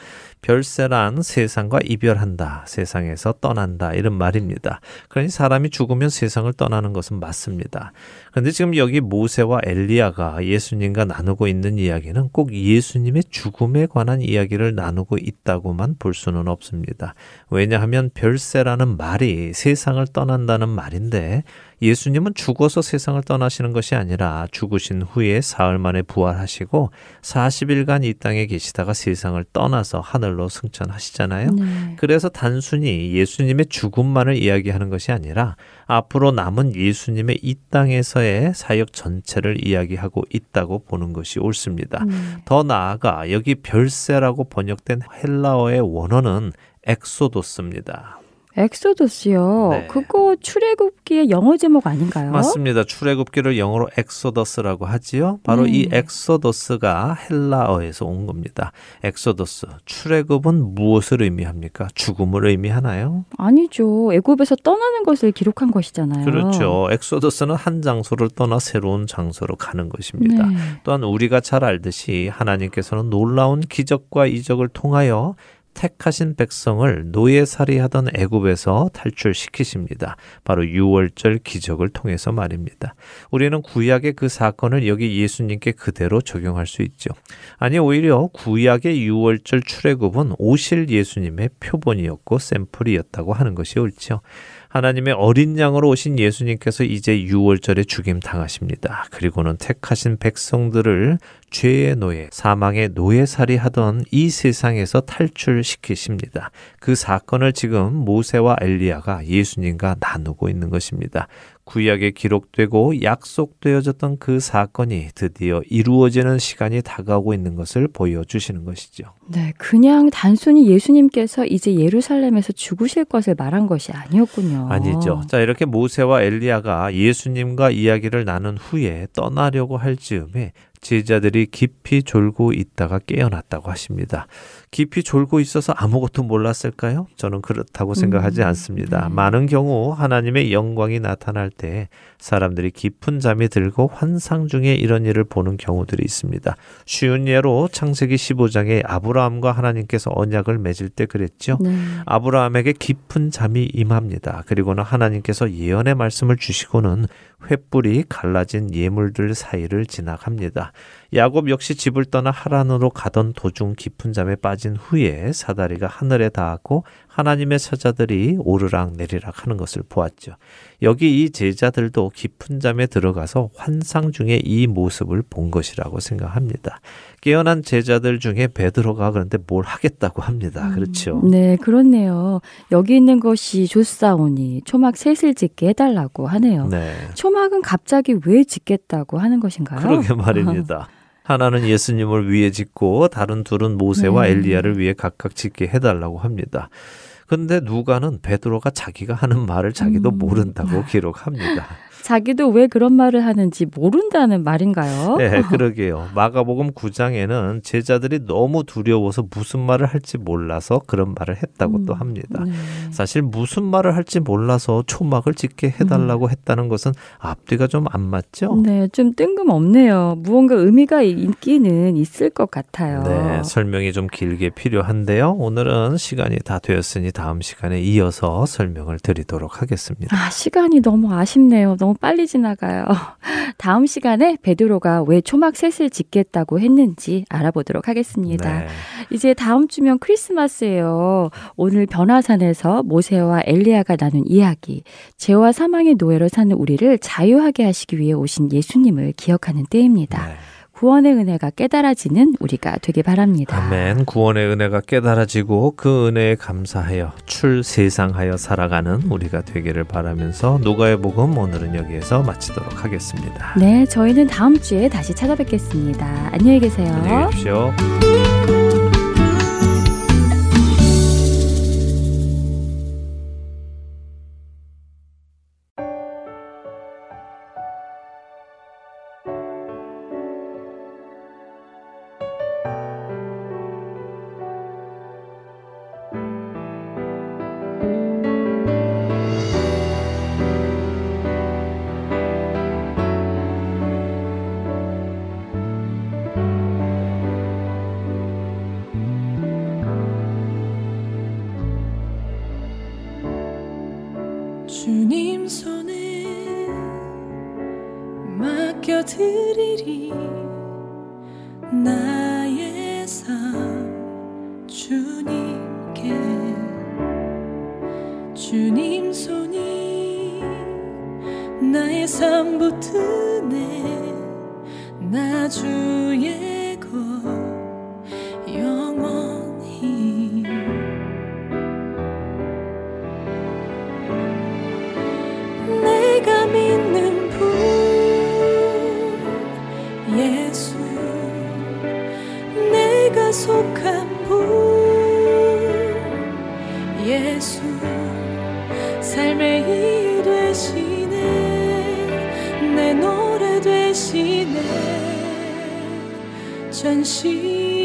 별세란 세상과 이별한다, 세상에서 떠난다 이런 말입니다. 그러니 사람이 죽으면 세상을 떠나는 것은 맞습니다. 그런데 지금 여기 모세와 엘리야가 예수님과 나누고 있는 이야기는 꼭 예수님의 죽음에 관한 이야기를 나누고 있다고만 볼 수는 없습니다. 왜냐하면 별세라는 말이 세상을 떠난다는 말인데 예수님은 죽어서 세상을 떠나시는 것이 아니라 죽으신 후에 사흘 만에 부활하시고 40일간 이 땅에 계시다가 세상을 떠나서 하늘로 승천하시잖아요. 네. 그래서 단순히 예수님의 죽음만을 이야기하는 것이 아니라 앞으로 남은 예수님의 이 땅에서의 사역 전체를 이야기하고 있다고 보는 것이 옳습니다. 음. 더 나아가 여기 별세라고 번역된 헬라어의 원어는 ἔξοδος입니다. Exodus요. 네. 그거 출애굽기의 영어 제목 아닌가요? 맞습니다. 출애굽기를 영어로 Exodus라고 하지요. 바로 네. 이 Exodus가 헬라어에서 온 겁니다. 엑소더스. 출애굽은 무엇을 의미합니까? 죽음을 의미하나요? 아니죠. 애굽에서 떠나는 것을 기록한 것이잖아요. 그렇죠. 엑소더스는 한 장소를 떠나 새로운 장소로 가는 것입니다. 네. 또한 우리가 잘 알듯이 하나님께서는 놀라운 기적과 이적을 통하여 택하신 백성을 노예살이하던 애굽에서 탈출시키십니다. 바로 유월절 기적을 통해서 말입니다. 우리는 구약의 그 사건을 여기 예수님께 그대로 적용할 수 있죠. 아니 오히려 구약의 유월절 출애굽은 오실 예수님의 표본이었고 샘플이었다고 하는 것이 옳지요. 하나님의 어린 양으로 오신 예수님께서 이제 유월절에 죽임 당하십니다. 그리고는 택하신 백성들을 죄의 노예, 사망의 노예살이 하던 이 세상에서 탈출시키십니다. 그 사건을 지금 모세와 엘리야가 예수님과 나누고 있는 것입니다. 구약에 기록되고 약속되어졌던 그 사건이 드디어 이루어지는 시간이 다가오고 있는 것을 보여주시는 것이죠. 네, 그냥 단순히 예수님께서 이제 예루살렘에서 죽으실 것을 말한 것이 아니었군요. 아니죠. 자, 이렇게 모세와 엘리야가 예수님과 이야기를 나눈 후에 떠나려고 할 즈음에 제자들이 깊이 졸고 있다가 깨어났다고 하십니다. 깊이 졸고 있어서 아무것도 몰랐을까요? 저는 그렇다고 생각하지 음, 않습니다. 네. 많은 경우 하나님의 영광이 나타날 때 사람들이 깊은 잠이 들고 환상 중에 이런 일을 보는 경우들이 있습니다. 쉬운 예로 창세기 15장에 아브라함과 하나님께서 언약을 맺을 때 그랬죠. 네. 아브라함에게 깊은 잠이 임합니다. 그리고는 하나님께서 예언의 말씀을 주시고는 횃불이 갈라진 예물들 사이를 지나갑니다. 야곱 역시 집을 떠나 하란으로 가던 도중 깊은 잠에 빠진 후에 사다리가 하늘에 닿았고 하나님의 사자들이 오르락 내리락 하는 것을 보았죠. 여기 이 제자들도 깊은 잠에 들어가서 환상 중에 이 모습을 본 것이라고 생각합니다. 깨어난 제자들 중에 베드로가 그런데 뭘 하겠다고 합니다. 그렇죠. 네, 그렇네요. 여기 있는 것이 좋사오니 초막 셋을 짓게 해달라고 하네요. 네. 초막은 갑자기 왜 짓겠다고 하는 것인가요? 그러게 말입니다. [LAUGHS] 하나는 예수님을 위해 짓고 다른 둘은 모세와 네. 엘리야를 위해 각각 짓게 해달라고 합니다. 근데 누가는 베드로가 자기가 하는 말을 자기도 음. 모른다고 기록합니다. 자기도 왜 그런 말을 하는지 모른다는 말인가요? 네, 그러게요. 마가복음 9장에는 제자들이 너무 두려워서 무슨 말을 할지 몰라서 그런 말을 했다고 또 합니다. 네. 사실 무슨 말을 할지 몰라서 초막을 짓게 해달라고 했다는 것은 앞뒤가 좀 안 맞죠? 네, 좀 뜬금없네요. 무언가 의미가 있기는 있을 것 같아요. 네, 설명이 좀 길게 필요한데요. 오늘은 시간이 다 되었으니 다음 시간에 이어서 설명을 드리도록 하겠습니다. 아, 시간이 너무 아쉽네요. 너무 빨리 지나가요. [LAUGHS] 다음 시간에 베드로가 왜 초막 셋을 짓겠다고 했는지 알아보도록 하겠습니다. 네. 이제 다음 주면 크리스마스예요. 오늘 변화산에서 모세와 엘리야가 나눈 이야기, 죄와 사망의 노예로 사는 우리를 자유하게 하시기 위해 오신 예수님을 기억하는 때입니다. 네. 구원의 은혜가 깨달아지는 우리가 되길 바랍니다. 아멘. 구원의 은혜가 깨달아지고 그 은혜에 감사하여 출세상하여 살아가는 우리가 되기를 바라면서 누가의 복음 오늘은 여기에서 마치도록 하겠습니다. 네, 저희는 다음 주에 다시 찾아뵙겠습니다. 안녕히 계세요. 안녕히 계십시오. 시네 전심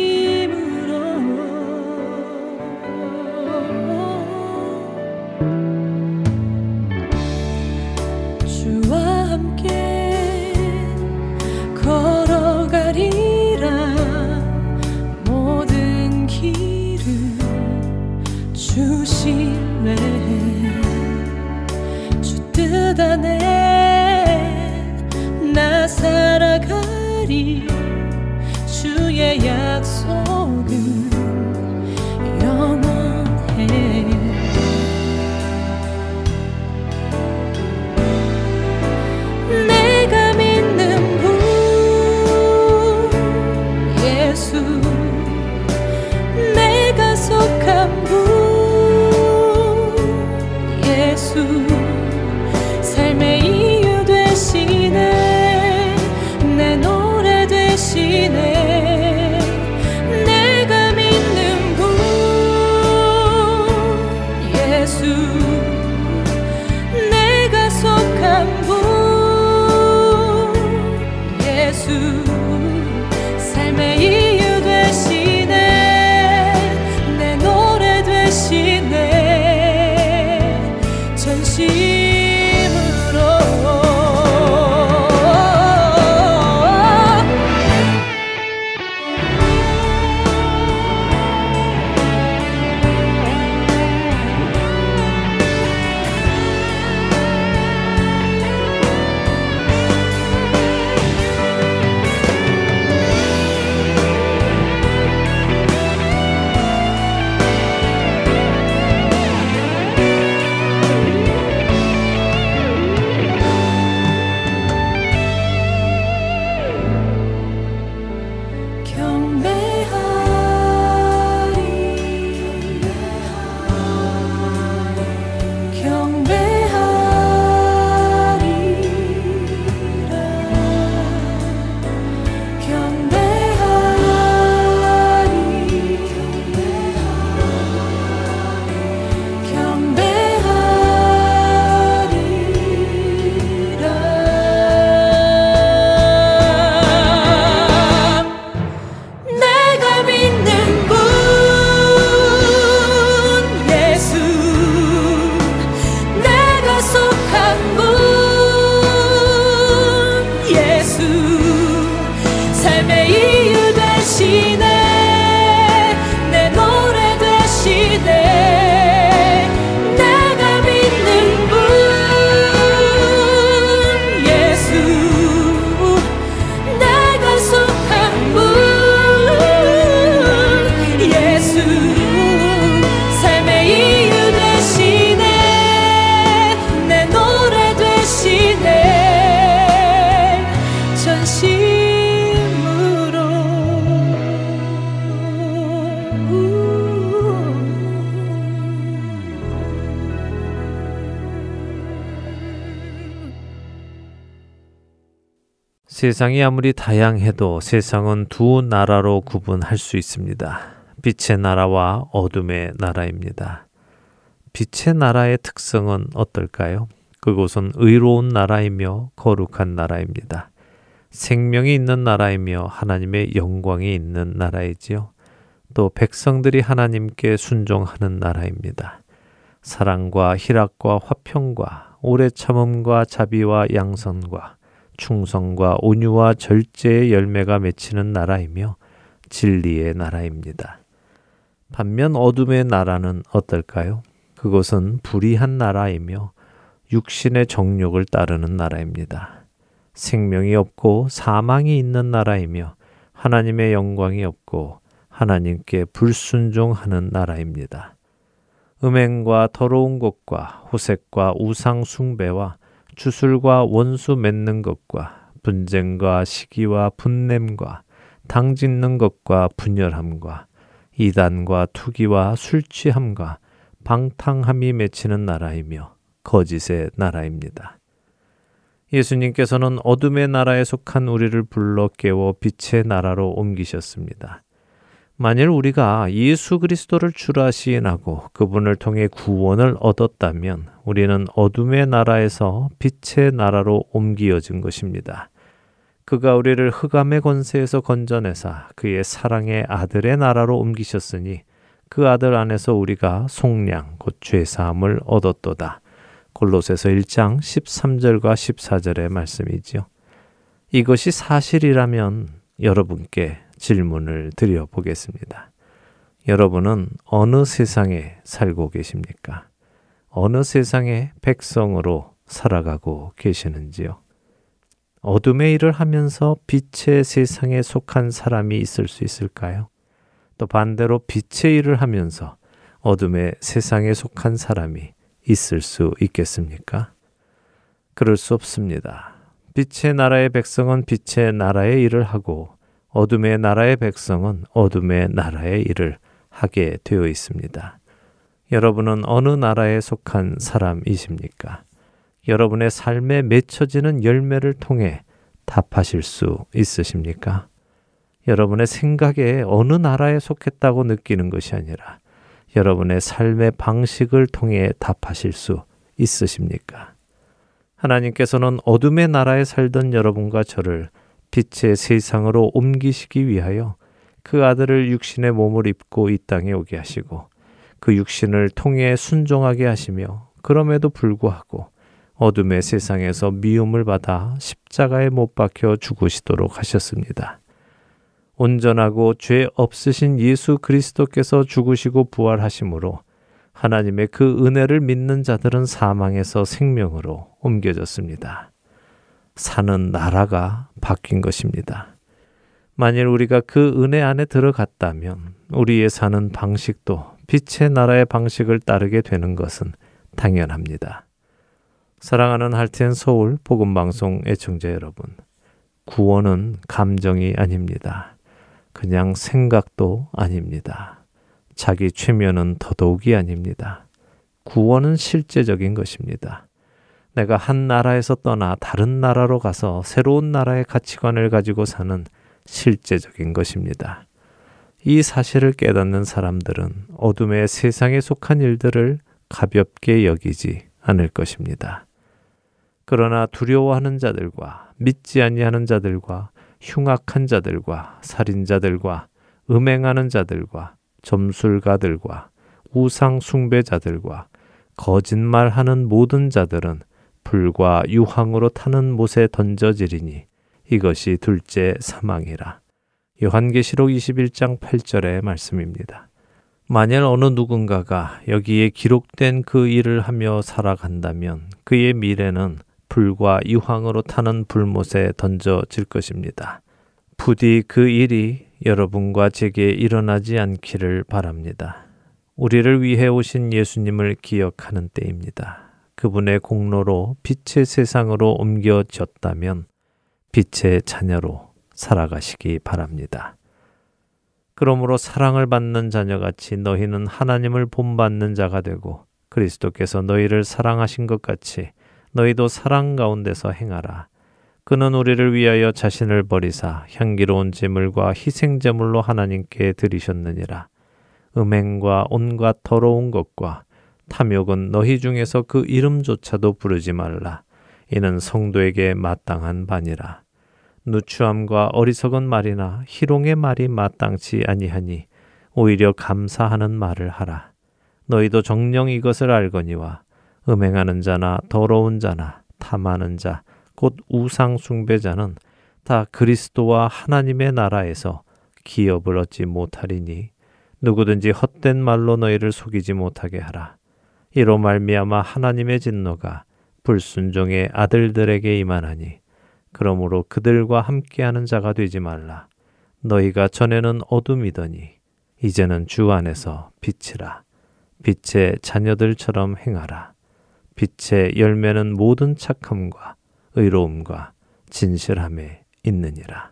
세상이 아무리 다양해도 세상은 두 나라로 구분할 수 있습니다. 빛의 나라와 어둠의 나라입니다. 빛의 나라의 특성은 어떨까요? 그곳은 의로운 나라이며 거룩한 나라입니다. 생명이 있는 나라이며 하나님의 영광이 있는 나라이지요. 또 백성들이 하나님께 순종하는 나라입니다. 사랑과 희락과 화평과 오래 참음과 자비와 양선과 충성과 온유와 절제의 열매가 맺히는 나라이며 진리의 나라입니다. 반면 어둠의 나라는 어떨까요? 그것은 불의한 나라이며 육신의 정욕을 따르는 나라입니다. 생명이 없고 사망이 있는 나라이며 하나님의 영광이 없고 하나님께 불순종하는 나라입니다. 음행과 더러운 것과 호색과 우상 숭배와 주술과 원수 맺는 것과 분쟁과 시기와 분냄과 당 짓는 것과 분열함과 이단과 투기와 술 취함과 방탕함이 맺히는 나라이며 거짓의 나라입니다. 예수님께서는 어둠의 나라에 속한 우리를 불러 깨워 빛의 나라로 옮기셨습니다. 만일 우리가 예수 그리스도를 주라 시인하고 그분을 통해 구원을 얻었다면 우리는 어둠의 나라에서 빛의 나라로 옮기어진 것입니다. 그가 우리를 흑암의 권세에서 건져내사 그의 사랑의 아들의 나라로 옮기셨으니 그 아들 안에서 우리가 속량 곧 죄사함을 얻었도다. 골로새서 1장 13절과 14절의 말씀이지요. 이것이 사실이라면 여러분께 질문을 드려 보겠습니다. 여러분은 어느 세상에 살고 계십니까? 어느 세상의 백성으로 살아가고 계시는지요? 어둠의 일을 하면서 빛의 세상에 속한 사람이 있을 수 있을까요? 또 반대로 빛의 일을 하면서 어둠의 세상에 속한 사람이 있을 수 있겠습니까? 그럴 수 없습니다. 빛의 나라의 백성은 빛의 나라의 일을 하고 어둠의 나라의 백성은 어둠의 나라의 일을 하게 되어 있습니다. 여러분은 어느 나라에 속한 사람이십니까? 여러분의 삶에 맺혀지는 열매를 통해 답하실 수 있으십니까? 여러분의 생각에 어느 나라에 속했다고 느끼는 것이 아니라 여러분의 삶의 방식을 통해 답하실 수 있으십니까? 하나님께서는 어둠의 나라에 살던 여러분과 저를 빛의 세상으로 옮기시기 위하여 그 아들을 육신의 몸을 입고 이 땅에 오게 하시고 그 육신을 통해 순종하게 하시며 그럼에도 불구하고 어둠의 세상에서 미움을 받아 십자가에 못 박혀 죽으시도록 하셨습니다. 온전하고 죄 없으신 예수 그리스도께서 죽으시고 부활하심으로 하나님의 그 은혜를 믿는 자들은 사망에서 생명으로 옮겨졌습니다. 사는 나라가 바뀐 것입니다. 만일 우리가 그 은혜 안에 들어갔다면 우리의 사는 방식도 빛의 나라의 방식을 따르게 되는 것은 당연합니다. 사랑하는 할텐 서울 복음 방송 애청자 여러분, 구원은 감정이 아닙니다. 그냥 생각도 아닙니다. 자기 최면은 더더욱이 아닙니다. 구원은 실제적인 것입니다. 내가 한 나라에서 떠나 다른 나라로 가서 새로운 나라의 가치관을 가지고 사는 실제적인 것입니다. 이 사실을 깨닫는 사람들은 어둠의 세상에 속한 일들을 가볍게 여기지 않을 것입니다. 그러나 두려워하는 자들과 믿지 아니하는 자들과 흉악한 자들과 살인자들과 음행하는 자들과 점술가들과 우상 숭배자들과 거짓말하는 모든 자들은 불과 유황으로 타는 못에 던져지리니 이것이 둘째 사망이라. 요한계시록 21장 8절의 말씀입니다. 만일 어느 누군가가 여기에 기록된 그 일을 하며 살아간다면 그의 미래는 불과 유황으로 타는 불못에 던져질 것입니다. 부디 그 일이 여러분과 제게 일어나지 않기를 바랍니다. 우리를 위해 오신 예수님을 기억하는 때입니다. 그분의 공로로 빛의 세상으로 옮겨졌다면 빛의 자녀로 살아가시기 바랍니다. 그러므로 사랑을 받는 자녀같이 너희는 하나님을 본받는 자가 되고 그리스도께서 너희를 사랑하신 것 같이 너희도 사랑 가운데서 행하라. 그는 우리를 위하여 자신을 버리사 향기로운 제물과 희생 제물로 하나님께 드리셨느니라. 음행과 온갖 더러운 것과 탐욕은 너희 중에서 그 이름조차도 부르지 말라. 이는 성도에게 마땅한 바니라. 누추함과 어리석은 말이나 희롱의 말이 마땅치 아니하니 오히려 감사하는 말을 하라. 너희도 정령 이것을 알거니와 음행하는 자나 더러운 자나 탐하는 자, 곧 우상 숭배자는 다 그리스도와 하나님의 나라에서 기업을 얻지 못하리니 누구든지 헛된 말로 너희를 속이지 못하게 하라. 이로 말미암아 하나님의 진노가 불순종의 아들들에게 임하나니 그러므로 그들과 함께하는 자가 되지 말라. 너희가 전에는 어둠이더니 이제는 주 안에서 빛이라. 빛의 자녀들처럼 행하라. 빛의 열매는 모든 착함과 의로움과 진실함에 있느니라.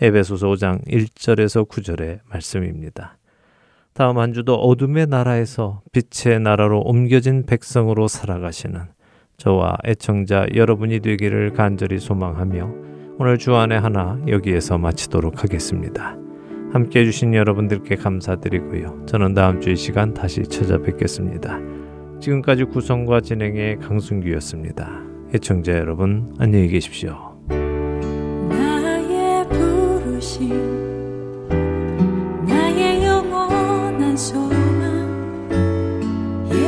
에베소서 5장 1절에서 9절의 말씀입니다. 다음 한 주도 어둠의 나라에서 빛의 나라로 옮겨진 백성으로 살아가시는 저와 애청자 여러분이 되기를 간절히 소망하며 오늘 주안의 하나 여기에서 마치도록 하겠습니다. 함께 해주신 여러분들께 감사드리고요. 저는 다음 주 이 시간 다시 찾아뵙겠습니다. 지금까지 구성과 진행의 강순규였습니다. 애청자 여러분 안녕히 계십시오.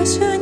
却